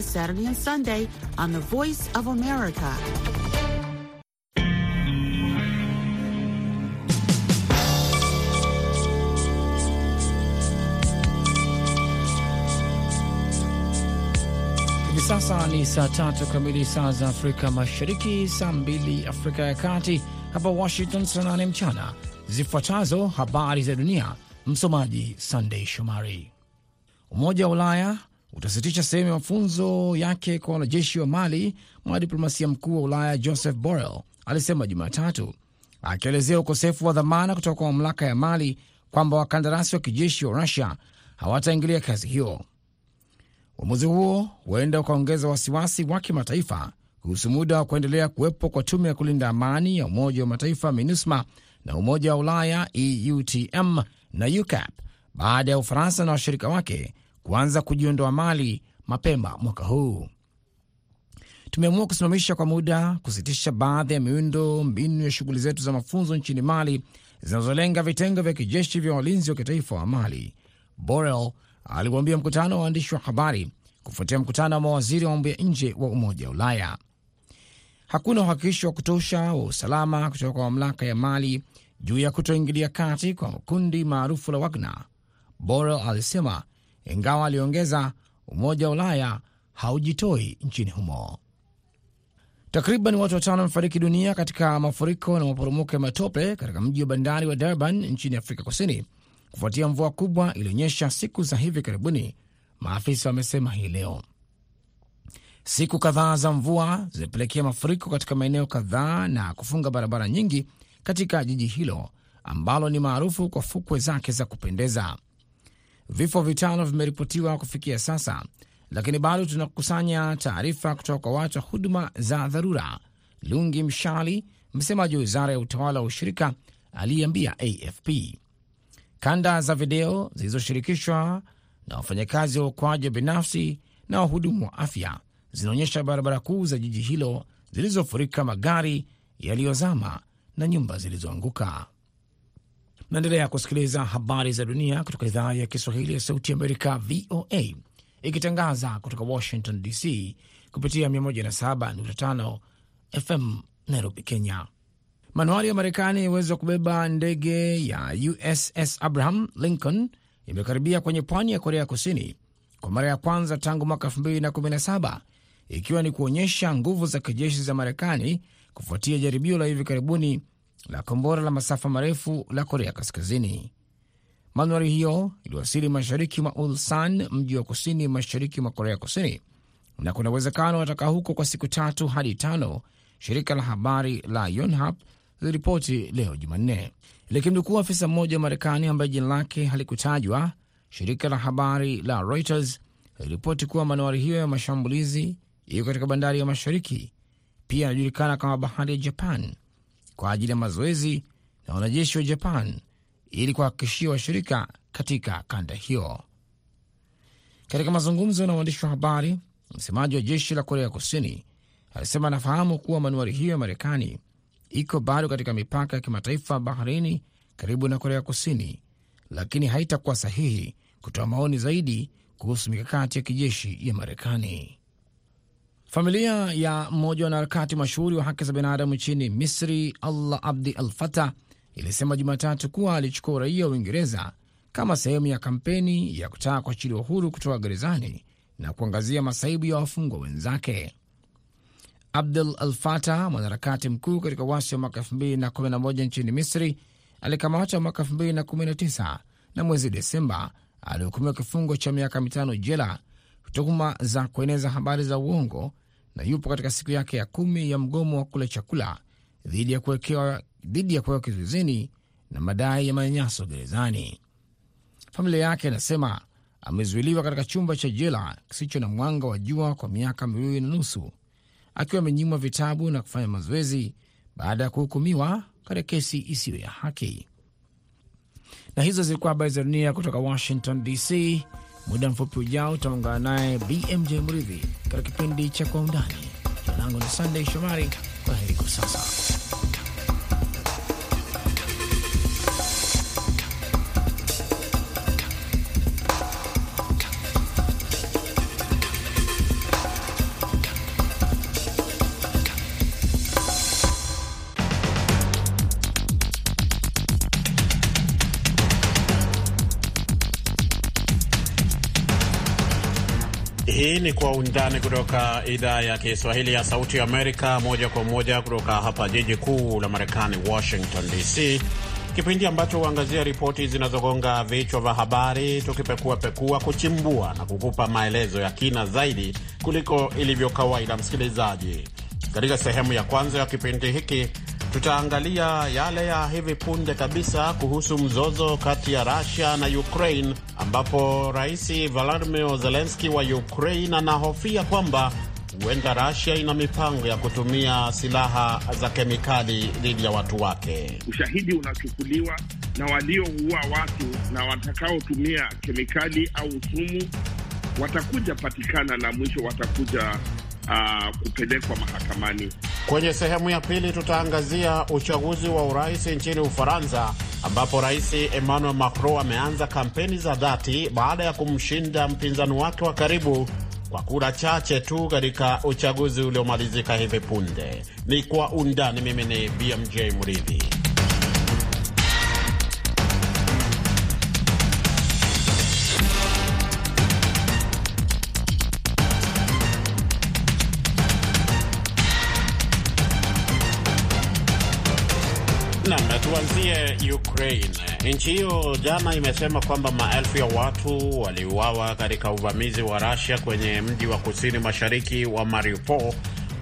Saturday and Sunday on the Voice of America. Hivi sasa ni saa tatu kamili saa za Afrika Mashariki, saa mbili Afrika ya Kati, hapa Washington saa nane mchana. Zifuatazo habari za dunia, msomaji Sandey Shomari. Umoja wa Ulaya utasitisha sehemu ya mafunzo yake kwa wanajeshi wa Mali. Mwanadiplomasia mkuu wa Ulaya Joseph Borrell alisema Jumatatu, akielezea ukosefu wa dhamana kutoka kwa mamlaka ya Mali kwamba wakandarasi wa kijeshi wa Rusia hawataingilia kazi hiyo. Uamuzi huo huenda ukaongeza wasiwasi wa kimataifa kuhusu muda wa kuendelea kuwepo kwa tume ya kulinda amani ya Umoja wa Mataifa MINUSMA na Umoja wa Ulaya EUTM na UCAP baada ya Ufaransa na washirika wake kuanza kujiondoa Mali mapema mwaka huu. Tumeamua kusimamisha kwa muda, kusitisha baadhi ya miundo mbinu ya shughuli zetu za mafunzo nchini Mali zinazolenga vitengo vya kijeshi vya walinzi wa kitaifa wa Mali, Borel aliwaambia mkutano wa waandishi wa habari kufuatia mkutano wa mawaziri wa mambo ya nje wa Umoja wa Ulaya. Hakuna uhakikisho wa kutosha wa usalama kutoka kwa mamlaka ya Mali juu ya kutoingilia kati kwa kundi maarufu la Wagner, Borel alisema, ingawa aliongeza, Umoja wa Ulaya haujitoi nchini humo. Takriban watu watano wamefariki dunia katika mafuriko na maporomoko ya matope katika mji wa bandari wa Durban nchini Afrika Kusini kufuatia mvua kubwa ilionyesha siku za hivi karibuni, maafisa wamesema hii leo. Siku kadhaa za mvua zimepelekea mafuriko katika maeneo kadhaa na kufunga barabara nyingi katika jiji hilo ambalo ni maarufu kwa fukwe zake za kupendeza. Vifo vitano vimeripotiwa kufikia sasa, lakini bado tunakusanya taarifa kutoka kwa watu wa huduma za dharura. Lungi Mshali, msemaji wa wizara ya utawala wa ushirika, aliyeambia AFP kanda za video zilizoshirikishwa na wafanyakazi wa uokoaji wa binafsi na wahudumu wa afya zinaonyesha barabara kuu za jiji hilo zilizofurika magari yaliyozama na nyumba zilizoanguka. Naendelea kusikiliza habari za dunia kutoka idhaa ya Kiswahili ya Sauti Amerika, VOA, ikitangaza kutoka Washington DC kupitia 107.5 FM Nairobi, Kenya. Manuari ya Marekani yenye uwezo wa kubeba ndege ya USS Abraham Lincoln imekaribia kwenye pwani ya Korea Kusini kwa mara ya kwanza tangu mwaka 2017 ikiwa ni kuonyesha nguvu za kijeshi za Marekani kufuatia jaribio la hivi karibuni la kombora la masafa marefu la Korea Kaskazini. Manuari hiyo iliwasili mashariki mwa Ulsan, mji wa kusini mashariki mwa Korea Kusini, na kuna uwezekano watakaa huko kwa siku tatu hadi tano, shirika la habari la Yonhap liliripoti leo Jumanne, likimnukuu afisa mmoja wa Marekani ambaye jina lake halikutajwa. Shirika la habari la Reuters liliripoti kuwa manuari hiyo ya mashambulizi iko katika bandari ya mashariki, pia inajulikana kama bahari ya Japan, kwa ajili ya mazoezi na wanajeshi wa Japan ili kuhakikishia washirika katika kanda hiyo. Katika mazungumzo na waandishi wa habari, msemaji wa jeshi la Korea Kusini alisema anafahamu kuwa manuari hiyo ya Marekani iko bado katika mipaka ya kimataifa baharini karibu na Korea Kusini, lakini haitakuwa sahihi kutoa maoni zaidi kuhusu mikakati ya kijeshi ya Marekani. Familia ya mmoja wa wanaharakati mashuhuri wa haki za binadamu nchini Misri, Allah Abdi Al Fatah, ilisema Jumatatu kuwa alichukua uraia wa Uingereza kama sehemu ya kampeni ya kutaka kuachiliwa huru kutoka gerezani na kuangazia masaibu ya wafungwa wenzake. Abdul Al Fatah, mwanaharakati mkuu katika wasi wa mwaka 2011 nchini Misri, alikamatwa mwaka 2019 na mwezi Desemba alihukumiwa kifungo cha miaka mitano jela, tuhuma za kueneza habari za uongo, na yupo katika siku yake ya kumi ya mgomo wa kula chakula dhidi ya kuwekewa kizuizini na madai ya manyanyaso gerezani. Familia yake inasema amezuiliwa katika chumba cha jela kisicho na mwanga wa jua kwa miaka miwili na nusu akiwa amenyimwa vitabu na kufanya mazoezi baada ya kuhukumiwa katika kesi isiyo ya haki. Na hizo zilikuwa habari za dunia kutoka Washington DC. Muda mfupi ujao utaungana naye BMJ Mridhi katika kipindi cha Kwa Undani. Jina langu ni Sandey Shomari. Kwa heri kwa sasa. Ni Kwa Undani kutoka idhaa ya Kiswahili ya Sauti Amerika, moja kwa moja kutoka hapa jiji kuu la Marekani, Washington DC, kipindi ambacho huangazia ripoti zinazogonga vichwa vya habari, tukipekua pekua, kuchimbua na kukupa maelezo ya kina zaidi kuliko ilivyo kawaida. Msikilizaji, katika sehemu ya kwanza ya kipindi hiki tutaangalia yale ya hivi punde kabisa kuhusu mzozo kati ya Russia na Ukraine, ambapo Rais Volodymyr Zelensky wa Ukraine anahofia kwamba huenda Russia ina mipango ya kutumia silaha za kemikali dhidi ya watu wake. Ushahidi unachukuliwa na walioua watu na watakaotumia kemikali au sumu watakuja patikana na mwisho watakuja uh, kupelekwa mahakamani. Kwenye sehemu ya pili tutaangazia uchaguzi wa urais nchini Ufaransa ambapo Rais Emmanuel Macron ameanza kampeni za dhati baada ya kumshinda mpinzani wake wa karibu kwa kura chache tu katika uchaguzi uliomalizika hivi punde. Ni kwa undani. Mimi ni BMJ Mridhi. Nam, tuanzie Ukraine. Nchi hiyo jana imesema kwamba maelfu ya watu waliuawa katika uvamizi wa Russia kwenye mji wa kusini mashariki wa Mariupol,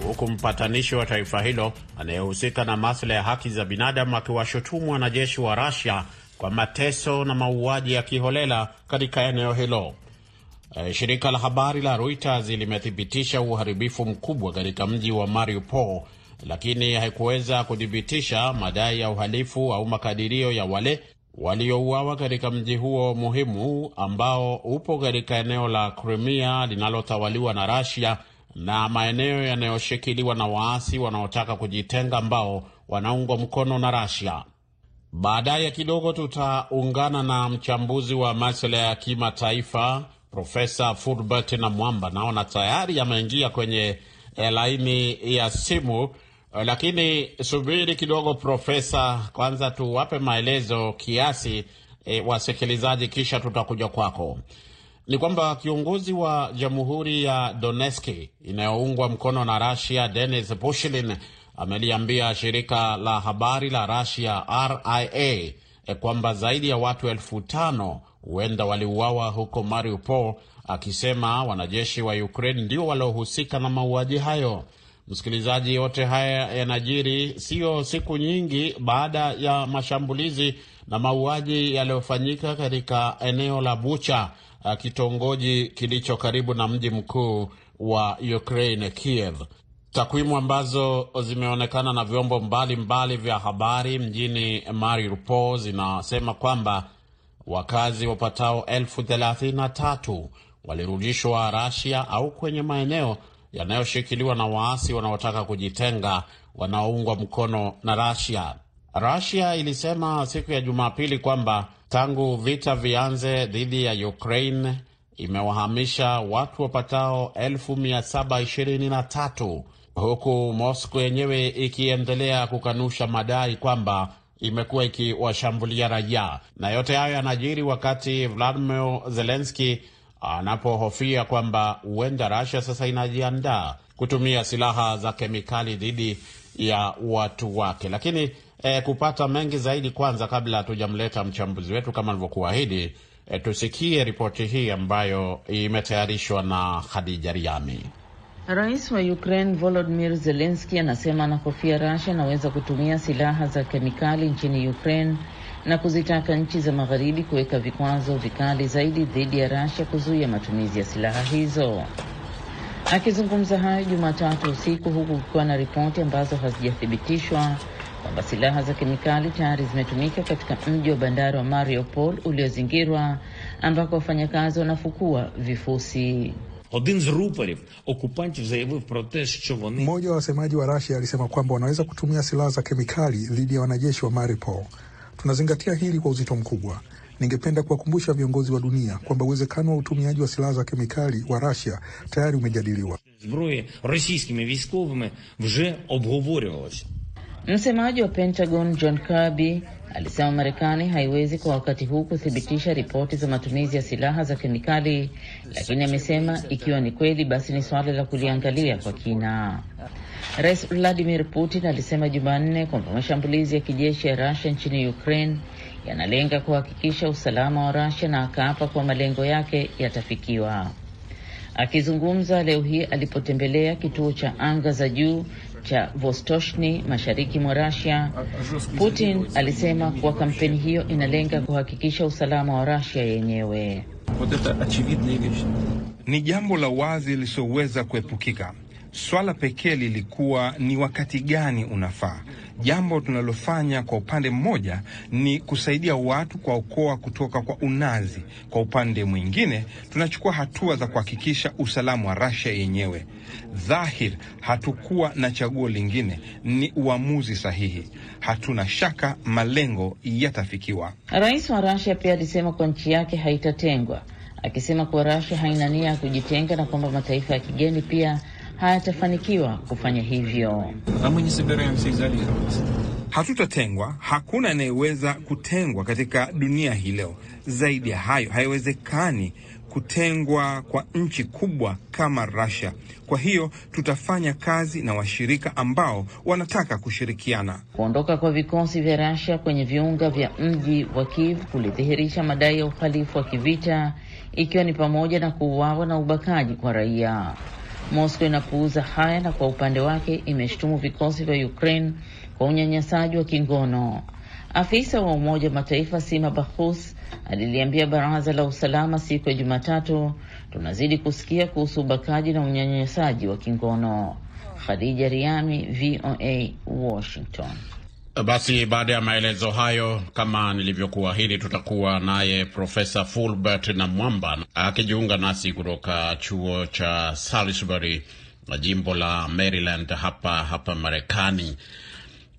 huku mpatanishi wa taifa hilo anayehusika na masuala ya haki za binadamu akiwashutumu wanajeshi wa Russia kwa mateso na mauaji ya kiholela katika eneo hilo. E, shirika la habari la Reuters limethibitisha uharibifu mkubwa katika mji wa Mariupol lakini haikuweza kuthibitisha madai ya uhalifu au makadirio ya wale waliouawa katika mji huo muhimu ambao upo katika eneo la Crimea linalotawaliwa na Russia na maeneo yanayoshikiliwa na waasi wanaotaka kujitenga ambao wanaungwa mkono na Russia. Baadaye kidogo tutaungana na mchambuzi wa masuala ya kimataifa Profesa Fulbert na Mwamba, naona tayari ameingia kwenye laini ya simu lakini subiri kidogo Profesa, kwanza tuwape maelezo kiasi e, wasikilizaji, kisha tutakuja kwako. Ni kwamba kiongozi wa jamhuri ya Donetsk inayoungwa mkono na Russia, Denis Pushilin ameliambia shirika la habari la Russia RIA e, kwamba zaidi ya watu elfu tano huenda waliuawa huko Mariupol, akisema wanajeshi wa Ukraine ndio waliohusika na mauaji hayo. Msikilizaji, yote haya yanajiri sio siku nyingi baada ya mashambulizi na mauaji yaliyofanyika katika eneo la Bucha, kitongoji kilicho karibu na mji mkuu wa Ukraine, Kiev. Takwimu ambazo zimeonekana na vyombo mbalimbali mbali vya habari mjini Mariupol zinasema kwamba wakazi wapatao elfu thelathini na tatu walirudishwa Rasia au kwenye maeneo yanayoshikiliwa na waasi wanaotaka kujitenga wanaoungwa mkono na Rasia. Russia ilisema siku ya Jumapili kwamba tangu vita vianze dhidi ya Ukraine imewahamisha watu wapatao 1723 huku Moscow yenyewe ikiendelea kukanusha madai kwamba imekuwa ikiwashambulia raia. Na yote hayo yanajiri wakati Vladimir Zelensky anapohofia kwamba huenda Russia sasa inajiandaa kutumia silaha za kemikali dhidi ya watu wake. Lakini eh, kupata mengi zaidi, kwanza kabla hatujamleta mchambuzi wetu kama alivyokuahidi, eh, tusikie ripoti hii ambayo imetayarishwa na Khadija Riami. Rais wa Ukraine Volodymyr Zelensky anasema anahofia Russia inaweza kutumia silaha za kemikali nchini Ukraine na kuzitaka nchi za magharibi kuweka vikwazo vikali zaidi dhidi ya Russia kuzuia matumizi ya silaha hizo. Akizungumza hayo Jumatatu usiku huku kukiwa na ripoti ambazo hazijathibitishwa kwamba silaha za kemikali tayari zimetumika katika mji wa bandari wa Mariupol uliozingirwa ambako wafanyakazi wanafukua vifusi. Mmoja wa wasemaji wa Rasia alisema kwamba wanaweza kutumia silaha za kemikali dhidi ya wanajeshi wa Mariupol. Tunazingatia hili kwa uzito mkubwa. Ningependa kuwakumbusha viongozi wa dunia kwamba uwezekano wa utumiaji wa silaha za kemikali wa Russia tayari umejadiliwa. Msemaji wa Pentagon John Kirby alisema Marekani haiwezi kwa wakati huu kuthibitisha ripoti za matumizi ya silaha za kemikali, lakini amesema ikiwa ni kweli, basi ni suala la kuliangalia kwa kina. Rais Vladimir Putin alisema Jumanne kwamba mashambulizi ya kijeshi ya Russia nchini Ukraine yanalenga kuhakikisha usalama wa Russia na akaapa kuwa malengo yake yatafikiwa. Akizungumza leo hii alipotembelea kituo cha anga za juu cha Vostochny mashariki mwa Russia, Putin alisema kuwa kampeni hiyo inalenga kuhakikisha usalama wa Russia yenyewe. Ni jambo la wazi lisoweza kuepukika. Swala pekee lilikuwa ni wakati gani unafaa. Jambo tunalofanya kwa upande mmoja ni kusaidia watu kuwaokoa kutoka kwa unazi. Kwa upande mwingine, tunachukua hatua za kuhakikisha usalama wa Russia yenyewe. Dhahir, hatukuwa na chaguo lingine, ni uamuzi sahihi. Hatuna shaka malengo yatafikiwa. Rais wa Russia pia alisema kuwa nchi yake haitatengwa, akisema kuwa Russia haina nia ya kujitenga na kwamba mataifa ya kigeni pia hayatafanikiwa kufanya hivyo. Hatutatengwa. Hakuna anayeweza kutengwa katika dunia hii leo. Zaidi ya hayo, haiwezekani kutengwa kwa nchi kubwa kama Russia. Kwa hiyo tutafanya kazi na washirika ambao wanataka kushirikiana. Kuondoka kwa vikosi vya Russia kwenye viunga vya mji wa Kiev kulidhihirisha madai ya uhalifu wa kivita, ikiwa ni pamoja na kuuawa na ubakaji kwa raia. Moscow inapuuza haya na kwa upande wake imeshutumu vikosi vya Ukraine kwa unyanyasaji wa kingono. Afisa wa Umoja wa Mataifa Sima Bahus aliliambia Baraza la Usalama siku ya Jumatatu, tunazidi kusikia kuhusu ubakaji na unyanyasaji wa kingono. Khadija Riami, VOA, Washington. Basi baada ya maelezo hayo, kama nilivyokuahidi, tutakuwa naye Profesa Fulbert na Mwamba akijiunga nasi kutoka chuo cha Salisbury na jimbo la Maryland hapa hapa Marekani.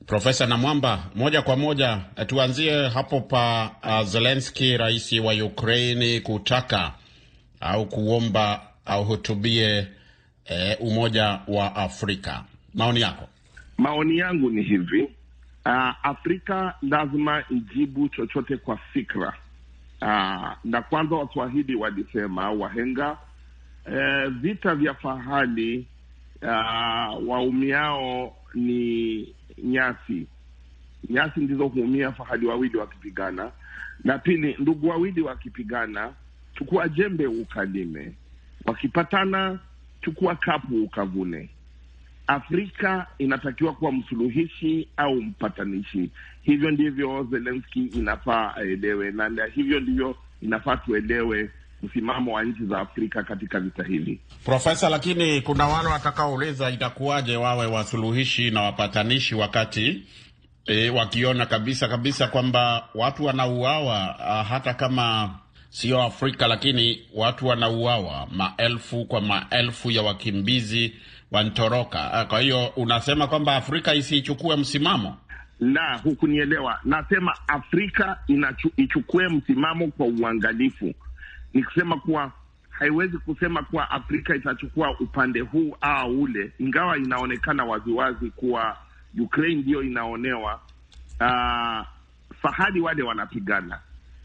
Profesa Namwamba, moja kwa moja tuanzie hapo pa uh, Zelenski, rais wa Ukraini, kutaka au kuomba ahutubie hutubie eh, Umoja wa Afrika. Maoni yako? Maoni yangu ni hivi uh, Afrika lazima ijibu chochote kwa fikra uh, na kwanza Waswahili walisema wahenga, uh, vita vya fahali uh, waumiao ni nyasi. Nyasi ndizo huumia fahali wawili wakipigana. Na pili, ndugu wawili wakipigana, chukua jembe ukalime, wakipatana, chukua kapu ukavune. Afrika inatakiwa kuwa msuluhishi au mpatanishi. Hivyo ndivyo Zelenski inafaa aelewe, na hivyo ndivyo inafaa tuelewe msimamo wa nchi za Afrika katika vita hivi. Profesa, lakini kuna wale watakaouliza itakuwaje wawe wasuluhishi na wapatanishi wakati e, wakiona kabisa kabisa kwamba watu wanauawa, hata kama sio Afrika, lakini watu wanauawa, maelfu kwa maelfu ya wakimbizi wanatoroka. Kwa hiyo unasema kwamba Afrika isichukue msimamo? La, hukunielewa. Nasema Afrika inachu, ichukue msimamo kwa uangalifu ni kusema kuwa haiwezi kusema kuwa Afrika itachukua upande huu au ule, ingawa inaonekana waziwazi kuwa Ukraine ndiyo inaonewa. Uh, fahadi wale wanapigana,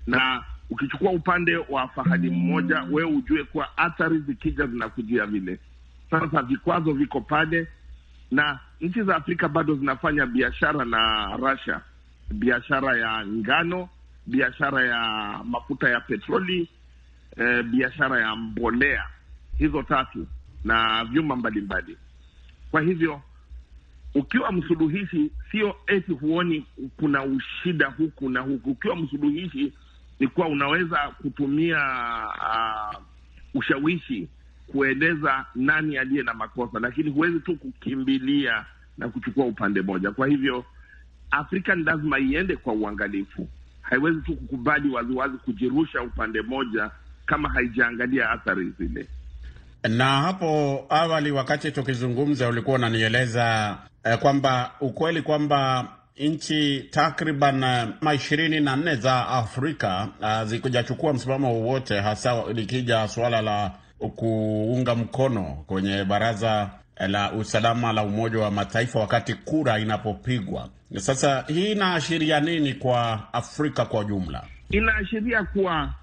na ukichukua upande wa fahadi mmoja, wewe ujue kuwa athari zikija zinakujia vile. Sasa vikwazo viko pale, na nchi za Afrika bado zinafanya biashara na Russia, biashara ya ngano, biashara ya mafuta ya petroli eh, biashara ya mbolea, hizo tatu na vyuma mbalimbali. Kwa hivyo ukiwa msuluhishi, sio eti huoni kuna ushida huku na huku. Ukiwa msuluhishi ni kuwa unaweza kutumia uh, ushawishi kueleza nani aliye na makosa, lakini huwezi tu kukimbilia na kuchukua upande moja. Kwa hivyo Afrika ni lazima iende kwa uangalifu, haiwezi tu kukubali waziwazi kujirusha upande moja kama haijaangalia athari zile. Na hapo awali, wakati tukizungumza, ulikuwa unanieleza eh, kwamba ukweli kwamba nchi takriban uh, ishirini na nne za Afrika uh, zikujachukua msimamo wowote, hasa likija suala la kuunga mkono kwenye baraza la usalama la Umoja wa Mataifa wakati kura inapopigwa. Sasa hii inaashiria nini kwa Afrika kwa jumla? Inaashiria kuwa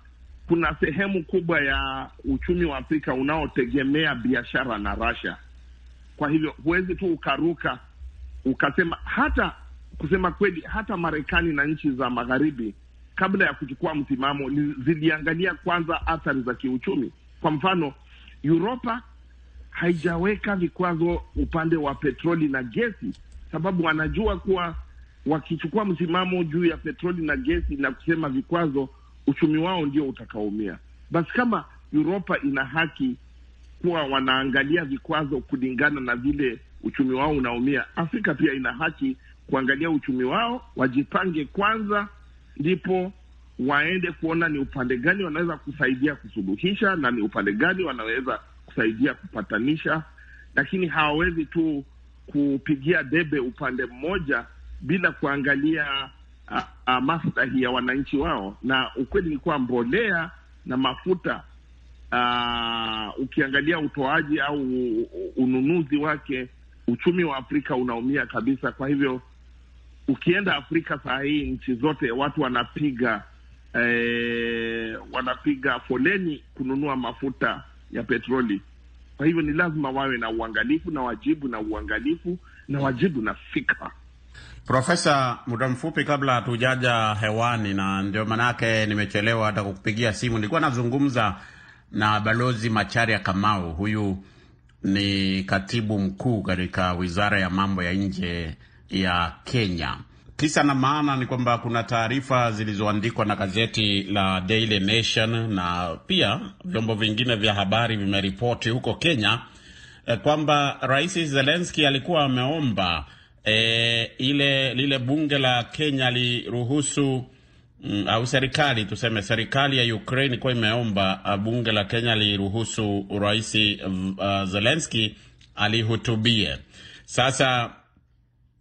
kuna sehemu kubwa ya uchumi wa Afrika unaotegemea biashara na Russia. Kwa hivyo huwezi tu ukaruka ukasema, hata kusema kweli, hata Marekani na nchi za magharibi kabla ya kuchukua msimamo ziliangalia kwanza athari za kiuchumi. Kwa mfano, Uropa haijaweka vikwazo upande wa petroli na gesi, sababu wanajua kuwa wakichukua msimamo juu ya petroli na gesi na kusema vikwazo, uchumi wao ndio utakaumia. Basi kama Uropa ina haki kuwa wanaangalia vikwazo kulingana na vile uchumi wao unaumia, Afrika pia ina haki kuangalia uchumi wao, wajipange kwanza, ndipo waende kuona ni upande gani wanaweza kusaidia kusuluhisha na ni upande gani wanaweza kusaidia kupatanisha, lakini hawawezi tu kupigia debe upande mmoja bila kuangalia maslahi ya wananchi wao. Na ukweli ni kuwa mbolea na mafuta a, ukiangalia utoaji au ununuzi wake, uchumi wa Afrika unaumia kabisa. Kwa hivyo ukienda Afrika saa hii nchi zote watu wanapiga eh, wanapiga foleni kununua mafuta ya petroli. Kwa hivyo ni lazima wawe na uangalifu na wajibu na uangalifu na wajibu na fikra. Profesa, muda mfupi kabla hatujaja hewani, na ndio maanake nimechelewa hata kukupigia simu, nilikuwa nazungumza na Balozi Macharia Kamau. Huyu ni katibu mkuu katika wizara ya mambo ya nje ya Kenya. Kisa na maana ni kwamba kuna taarifa zilizoandikwa na gazeti la Daily Nation na pia vyombo vingine vya habari vimeripoti huko Kenya eh, kwamba Rais Zelensky alikuwa ameomba e, ile lile bunge la Kenya liruhusu mm, au serikali tuseme, serikali ya Ukraine ilikuwa imeomba bunge la Kenya liruhusu Rais uh, Zelensky alihutubie. Sasa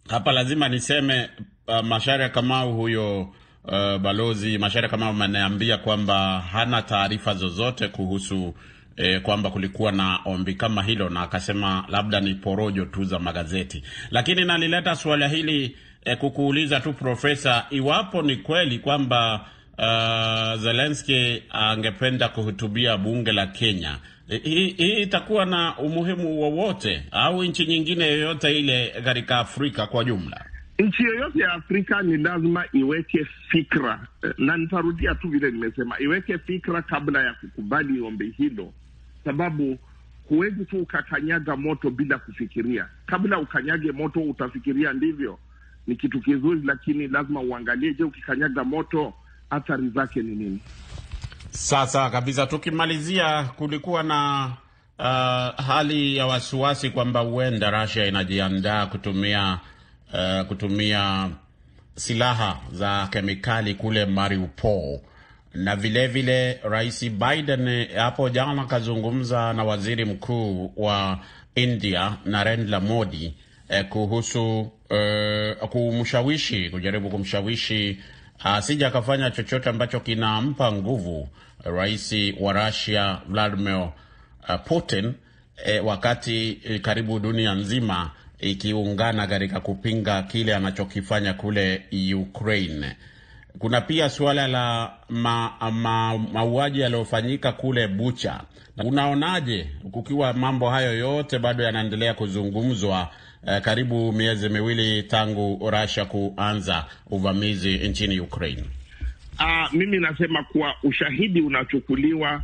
hapa lazima niseme uh, Masharia Kamau huyo uh, balozi Masharia Kamau ameniambia kwamba hana taarifa zozote kuhusu eh, kwamba kulikuwa na ombi kama hilo, na akasema labda ni porojo tu za magazeti. Lakini nalileta suala hili eh, kukuuliza tu Profesa, iwapo ni kweli kwamba uh, Zelensky angependa kuhutubia bunge la Kenya, hii hii itakuwa na umuhimu wowote au nchi nyingine yoyote ile katika Afrika kwa jumla? Nchi yoyote ya Afrika ni lazima iweke fikra, na nitarudia tu vile nimesema, iweke fikra kabla ya kukubali ombi hilo, sababu huwezi tu ukakanyaga moto bila kufikiria. Kabla ukanyage moto utafikiria, ndivyo, ni kitu kizuri, lakini lazima uangalie, je, ukikanyaga moto athari zake ni nini? Sasa kabisa, tukimalizia, kulikuwa na uh, hali ya wasiwasi kwamba huenda Russia inajiandaa kutumia uh, kutumia silaha za kemikali kule Mariupol. Na vilevile vile, Rais Biden hapo jana akazungumza na waziri mkuu wa India Narendra Modi eh, kuhusu eh, kumshawishi kujaribu kumshawishi asija akafanya chochote ambacho kinampa nguvu rais wa Russia Vladimir uh, Putin eh, wakati eh, karibu dunia nzima ikiungana katika kupinga kile anachokifanya kule Ukraine. Kuna pia suala la mauaji ma, yaliyofanyika kule Bucha. Unaonaje kukiwa mambo hayo yote bado yanaendelea kuzungumzwa eh, karibu miezi miwili tangu Russia kuanza uvamizi nchini Ukraine? Uh, mimi nasema kuwa ushahidi unachukuliwa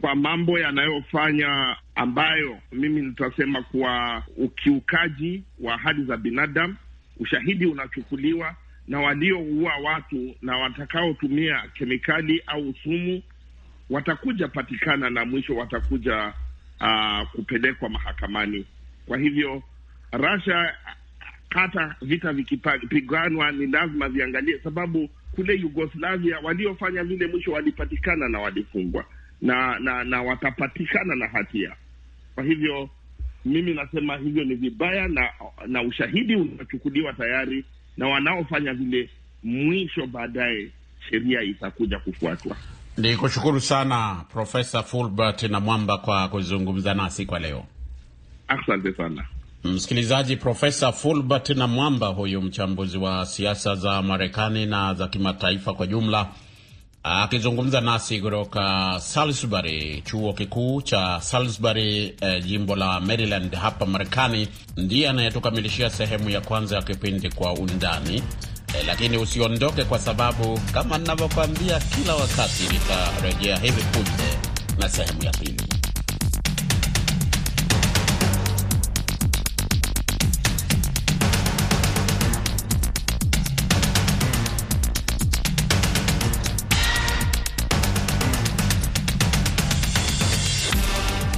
kwa mambo yanayofanya ambayo mimi nitasema kuwa ukiukaji wa haki za binadamu. Ushahidi unachukuliwa na walioua watu na watakaotumia kemikali au sumu watakuja patikana na mwisho watakuja uh, kupelekwa mahakamani. Kwa hivyo Russia, hata vita vikipiganwa, ni lazima viangalie, sababu kule Yugoslavia waliofanya vile mwisho walipatikana na walifungwa na na na watapatikana na hatia. Kwa hivyo mimi nasema hivyo ni vibaya, na na ushahidi unachukuliwa tayari, na wanaofanya vile mwisho baadaye sheria itakuja kufuatwa. Ni kushukuru sana Profesa Fulbert na Mwamba kwa kuzungumza nasi kwa leo. Asante sana msikilizaji. Profesa Fulbert na Mwamba, huyu mchambuzi wa siasa za Marekani na za kimataifa kwa jumla, akizungumza nasi kutoka Salisbury, chuo kikuu cha Salisbury, eh, jimbo la Maryland hapa Marekani, ndiye anayetukamilishia sehemu ya kwanza ya kipindi Kwa Undani. Eh, lakini usiondoke, kwa sababu kama ninavyokwambia kila wakati, nitarejea hivi punde na sehemu ya pili.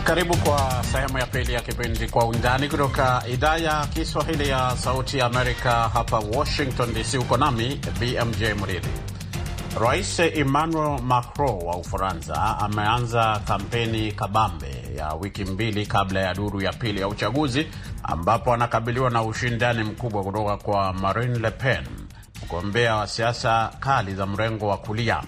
Karibu kwa sehemu ya pili ya kipindi Kwa Undani kutoka idhaa ya Kiswahili ya Sauti ya Amerika hapa Washington DC. Uko nami BMJ Mridhi. Rais Emmanuel Macron wa Ufaransa ameanza kampeni kabambe ya wiki mbili kabla ya duru ya pili ya uchaguzi ambapo anakabiliwa na ushindani mkubwa kutoka kwa Marine Le Pen, mgombea wa siasa kali za mrengo wa kulia.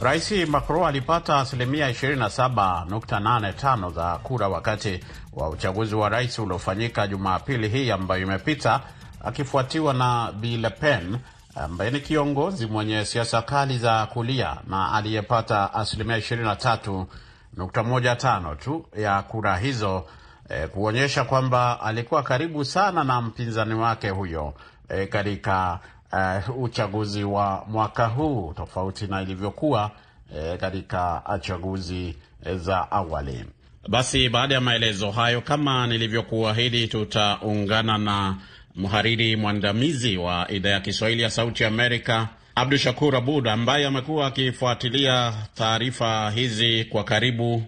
Rais Macron alipata asilimia 27.85 za kura wakati wa uchaguzi wa rais uliofanyika Jumapili hii ambayo imepita, akifuatiwa na Bi Le Pen ambaye ni kiongozi mwenye siasa kali za kulia na aliyepata asilimia 23.15 tu ya kura hizo, eh, kuonyesha kwamba alikuwa karibu sana na mpinzani wake huyo eh, katika Uh, uchaguzi wa mwaka huu tofauti na ilivyokuwa uh, katika chaguzi za awali. Basi baada ya maelezo hayo, kama nilivyokuahidi, tutaungana na mhariri mwandamizi wa idhaa ya Kiswahili ya Sauti Amerika Abdu Shakur Abud ambaye amekuwa akifuatilia taarifa hizi kwa karibu.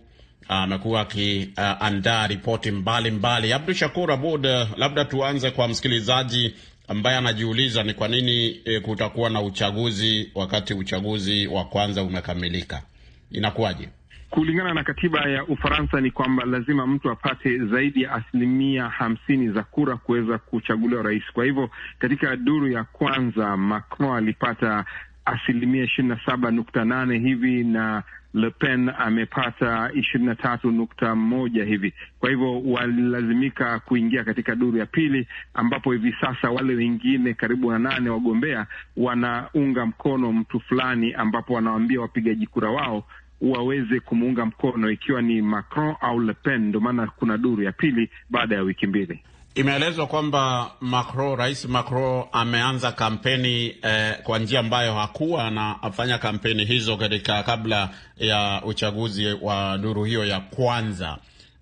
Amekuwa akiandaa uh, ripoti mbalimbali. Abdu Shakur Abud, labda tuanze kwa msikilizaji ambaye anajiuliza ni kwa nini e, kutakuwa na uchaguzi wakati uchaguzi wa kwanza umekamilika. Inakuwaje? Kulingana na katiba ya Ufaransa ni kwamba lazima mtu apate zaidi ya asilimia hamsini za kura kuweza kuchaguliwa rais. Kwa hivyo katika duru ya kwanza Macron alipata asilimia ishirini na saba nukta nane hivi na Le Pen amepata ishirini na tatu nukta moja hivi. Kwa hivyo walilazimika kuingia katika duru ya pili, ambapo hivi sasa wale wengine karibu na nane wagombea wanaunga mkono mtu fulani, ambapo wanawaambia wapigaji kura wao waweze kumuunga mkono ikiwa ni Macron au Le Pen. Ndio maana kuna duru ya pili baada ya wiki mbili. Imeelezwa kwamba Macron, Rais Macron ameanza kampeni eh, kwa njia ambayo hakuwa anafanya kampeni hizo katika kabla ya uchaguzi wa duru hiyo ya kwanza.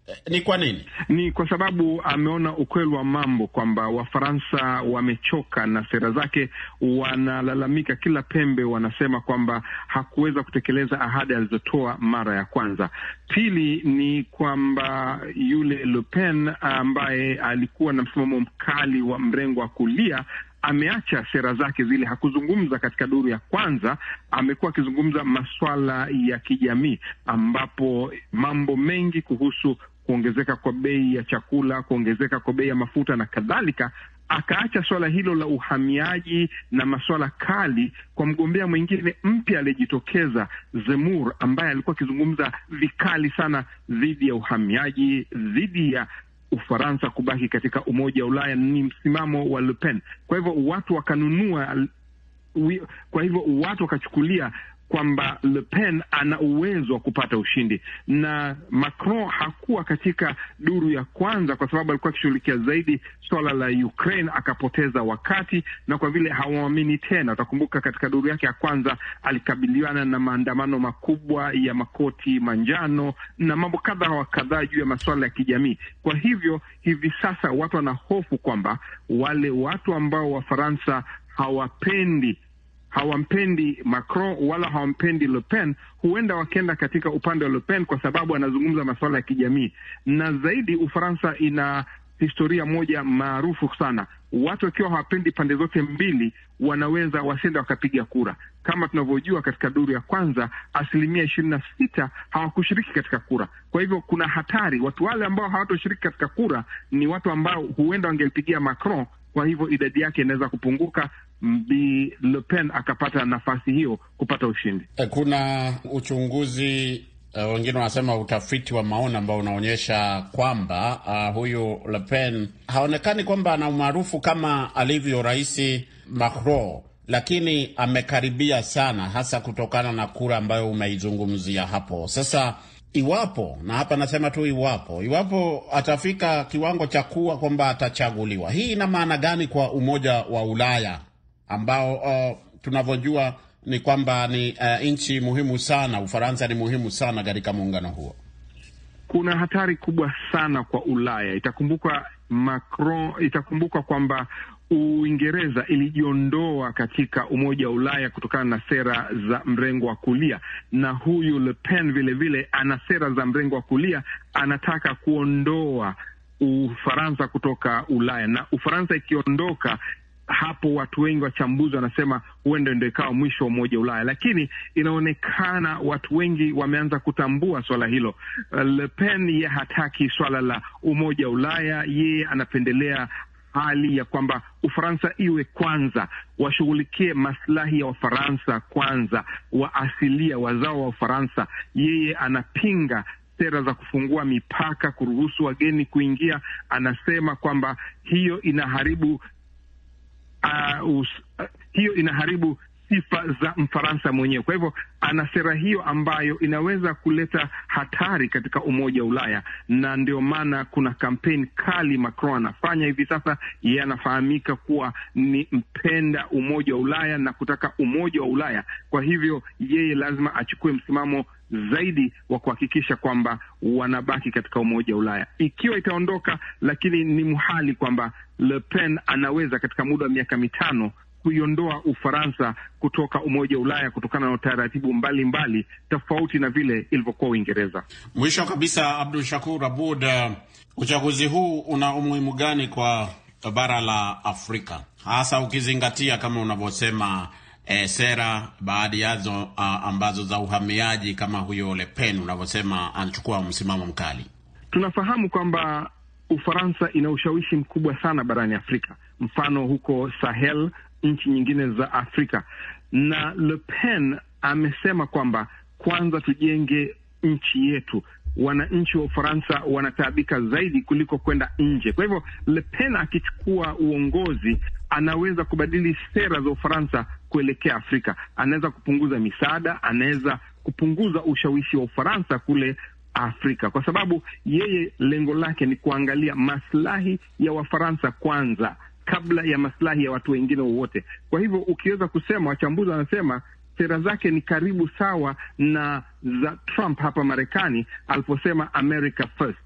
Eh, ni kwa nini? Ni kwa sababu ameona ukweli wa mambo kwamba Wafaransa wamechoka na sera zake, wanalalamika kila pembe, wanasema kwamba hakuweza kutekeleza ahadi alizotoa mara ya kwanza. Pili ni kwamba yule Le Pen ambaye alikuwa na msimamo mkali wa mrengo wa kulia ameacha sera zake zile, hakuzungumza katika duru ya kwanza. Amekuwa akizungumza maswala ya kijamii, ambapo mambo mengi kuhusu kuongezeka kwa bei ya chakula, kuongezeka kwa bei ya mafuta na kadhalika, akaacha suala hilo la uhamiaji na masuala kali kwa mgombea mwingine mpya aliyejitokeza Zemmour, ambaye alikuwa akizungumza vikali sana dhidi ya uhamiaji, dhidi ya Ufaransa kubaki katika Umoja wa Ulaya. Ni msimamo wa Le Pen. Kwa hivyo watu wakanunua, kwa hivyo watu wakachukulia kwamba Le Pen ana uwezo wa kupata ushindi, na Macron hakuwa katika duru ya kwanza kwa sababu alikuwa akishughulikia zaidi swala la Ukraine, akapoteza wakati, na kwa vile hawaamini tena. Utakumbuka katika duru yake ya kwanza alikabiliana na maandamano makubwa ya makoti manjano na mambo kadha wa kadhaa juu ya masuala ya kijamii. Kwa hivyo hivi sasa watu wana hofu kwamba wale watu ambao Wafaransa hawapendi hawampendi Macron wala hawampendi Le Pen, huenda wakenda katika upande wa Le Pen kwa sababu anazungumza masuala ya kijamii. Na zaidi, Ufaransa ina historia moja maarufu sana, watu wakiwa hawapendi pande zote mbili wanaweza wasienda wakapiga kura. Kama tunavyojua, katika duru ya kwanza asilimia ishirini na sita hawakushiriki katika kura. Kwa hivyo kuna hatari, watu wale ambao hawatoshiriki katika kura ni watu ambao huenda wangelipigia Macron kwa hivyo idadi yake inaweza kupunguka, Bi Le Pen akapata nafasi hiyo kupata ushindi. Kuna uchunguzi uh, wengine wanasema utafiti wa maoni ambao unaonyesha kwamba uh, huyu Le Pen haonekani kwamba ana umaarufu kama alivyo rais Macron, lakini amekaribia sana, hasa kutokana na kura ambayo umeizungumzia hapo. Sasa iwapo, na hapa nasema tu iwapo, iwapo atafika kiwango cha kuwa kwamba atachaguliwa, hii ina maana gani kwa Umoja wa Ulaya ambao uh, tunavyojua ni kwamba ni uh, nchi muhimu sana. Ufaransa ni muhimu sana katika muungano huo. Kuna hatari kubwa sana kwa Ulaya. Itakumbuka Macron, itakumbuka kwamba Uingereza ilijiondoa katika Umoja wa Ulaya kutokana na sera za mrengo wa kulia, na huyu Le Pen vilevile ana sera za mrengo wa kulia, anataka kuondoa Ufaransa kutoka Ulaya, na Ufaransa ikiondoka hapo watu wengi wachambuzi wanasema huenda ndio ikawa mwisho wa umoja Ulaya, lakini inaonekana watu wengi wameanza kutambua swala hilo. Le Pen ye hataki swala la umoja wa Ulaya, yeye anapendelea hali ya kwamba Ufaransa iwe kwanza, washughulikie maslahi ya Wafaransa kwanza, wa asilia wazao wa Ufaransa. Yeye anapinga sera za kufungua mipaka, kuruhusu wageni kuingia. Anasema kwamba hiyo inaharibu Uh, us, uh, hiyo inaharibu sifa za Mfaransa mwenyewe. Kwa hivyo ana sera hiyo ambayo inaweza kuleta hatari katika umoja wa Ulaya, na ndio maana kuna kampeni kali Macron anafanya hivi sasa. Yeye anafahamika kuwa ni mpenda umoja wa Ulaya na kutaka umoja wa Ulaya. Kwa hivyo yeye lazima achukue msimamo zaidi wa kuhakikisha kwamba wanabaki katika umoja wa Ulaya. Ikiwa itaondoka, lakini ni muhali kwamba Le Pen anaweza katika muda wa miaka mitano kuiondoa Ufaransa kutoka umoja wa Ulaya kutokana na utaratibu mbalimbali tofauti na vile ilivyokuwa Uingereza. Mwisho kabisa, Abdul Shakur Abud, uh, uchaguzi huu una umuhimu gani kwa bara la Afrika, hasa ukizingatia kama unavyosema E, sera baadhi yazo uh, ambazo za uhamiaji kama huyo Le Pen unavyosema anachukua msimamo mkali. Tunafahamu kwamba Ufaransa ina ushawishi mkubwa sana barani Afrika, mfano huko Sahel, nchi nyingine za Afrika, na Le Pen amesema kwamba kwanza tujenge nchi yetu. Wananchi wa Ufaransa wanataabika zaidi kuliko kwenda nje. Kwa hivyo Le Pen akichukua uongozi anaweza kubadili sera za Ufaransa kuelekea Afrika. Anaweza kupunguza misaada, anaweza kupunguza ushawishi wa Ufaransa kule Afrika, kwa sababu yeye lengo lake ni kuangalia maslahi ya Wafaransa kwanza kabla ya maslahi ya watu wengine wowote. Kwa hivyo ukiweza kusema, wachambuzi wanasema sera zake ni karibu sawa na za Trump hapa Marekani aliposema America first,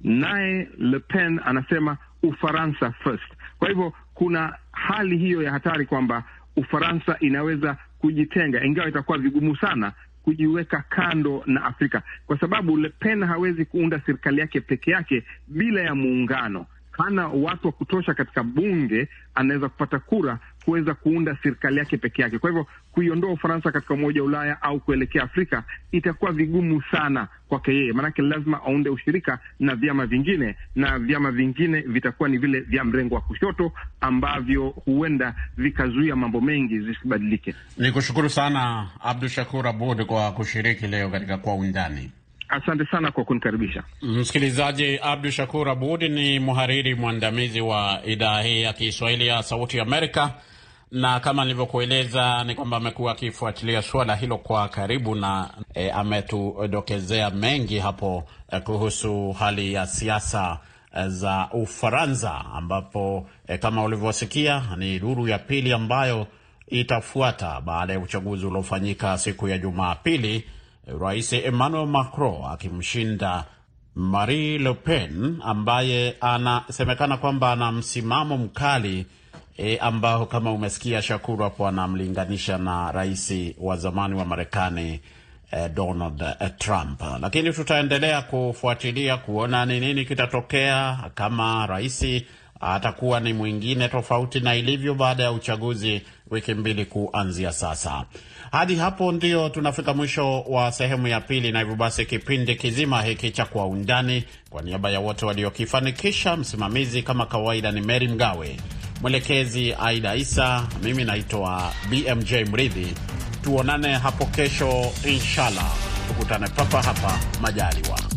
naye Le Pen anasema Ufaransa first. Kwa hivyo kuna hali hiyo ya hatari kwamba Ufaransa inaweza kujitenga, ingawa itakuwa vigumu sana kujiweka kando na Afrika kwa sababu Le Pen hawezi kuunda serikali yake peke yake bila ya muungano. Hana watu wa kutosha katika bunge, anaweza kupata kura kuweza kuunda serikali yake peke yake. Kwa hivyo kuiondoa Ufaransa katika Umoja wa Ulaya au kuelekea Afrika itakuwa vigumu sana kwake yeye, maanake lazima aunde ushirika na vyama vingine, na vyama vingine vitakuwa ni vile vya mrengo wa kushoto ambavyo huenda vikazuia mambo mengi zisibadilike. Ni kushukuru sana Abdu Shakur Abud kwa kushiriki leo katika Kwa Undani. Asante sana kwa kunikaribisha. Msikilizaji, Abdu Shakur Abud ni mhariri mwandamizi wa idhaa hii ya Kiswahili ya Sauti Amerika, na kama nilivyokueleza ni kwamba amekuwa akifuatilia suala hilo kwa karibu na e, ametudokezea mengi hapo e, kuhusu hali ya siasa e, za Ufaransa, ambapo e, kama ulivyosikia ni duru ya pili ambayo itafuata baada ya uchaguzi uliofanyika siku ya Jumapili, Rais Emmanuel Macron akimshinda Marie Le Pen ambaye anasemekana kwamba ana msimamo mkali e, ambao kama umesikia Shakuru hapo anamlinganisha na rais wa zamani wa Marekani e, Donald e, Trump. Lakini tutaendelea kufuatilia kuona ni nini kitatokea, kama rais atakuwa ni mwingine tofauti na ilivyo baada ya uchaguzi wiki mbili kuanzia sasa. Hadi hapo ndio tunafika mwisho wa sehemu ya pili, na hivyo basi kipindi kizima hiki cha Kwa Undani, kwa niaba ya wote waliokifanikisha, msimamizi kama kawaida ni Mary Mgawe, mwelekezi Aida Isa, mimi naitwa BMJ Mridhi. Tuonane hapo kesho inshallah. Tukutane papa hapa majaliwa.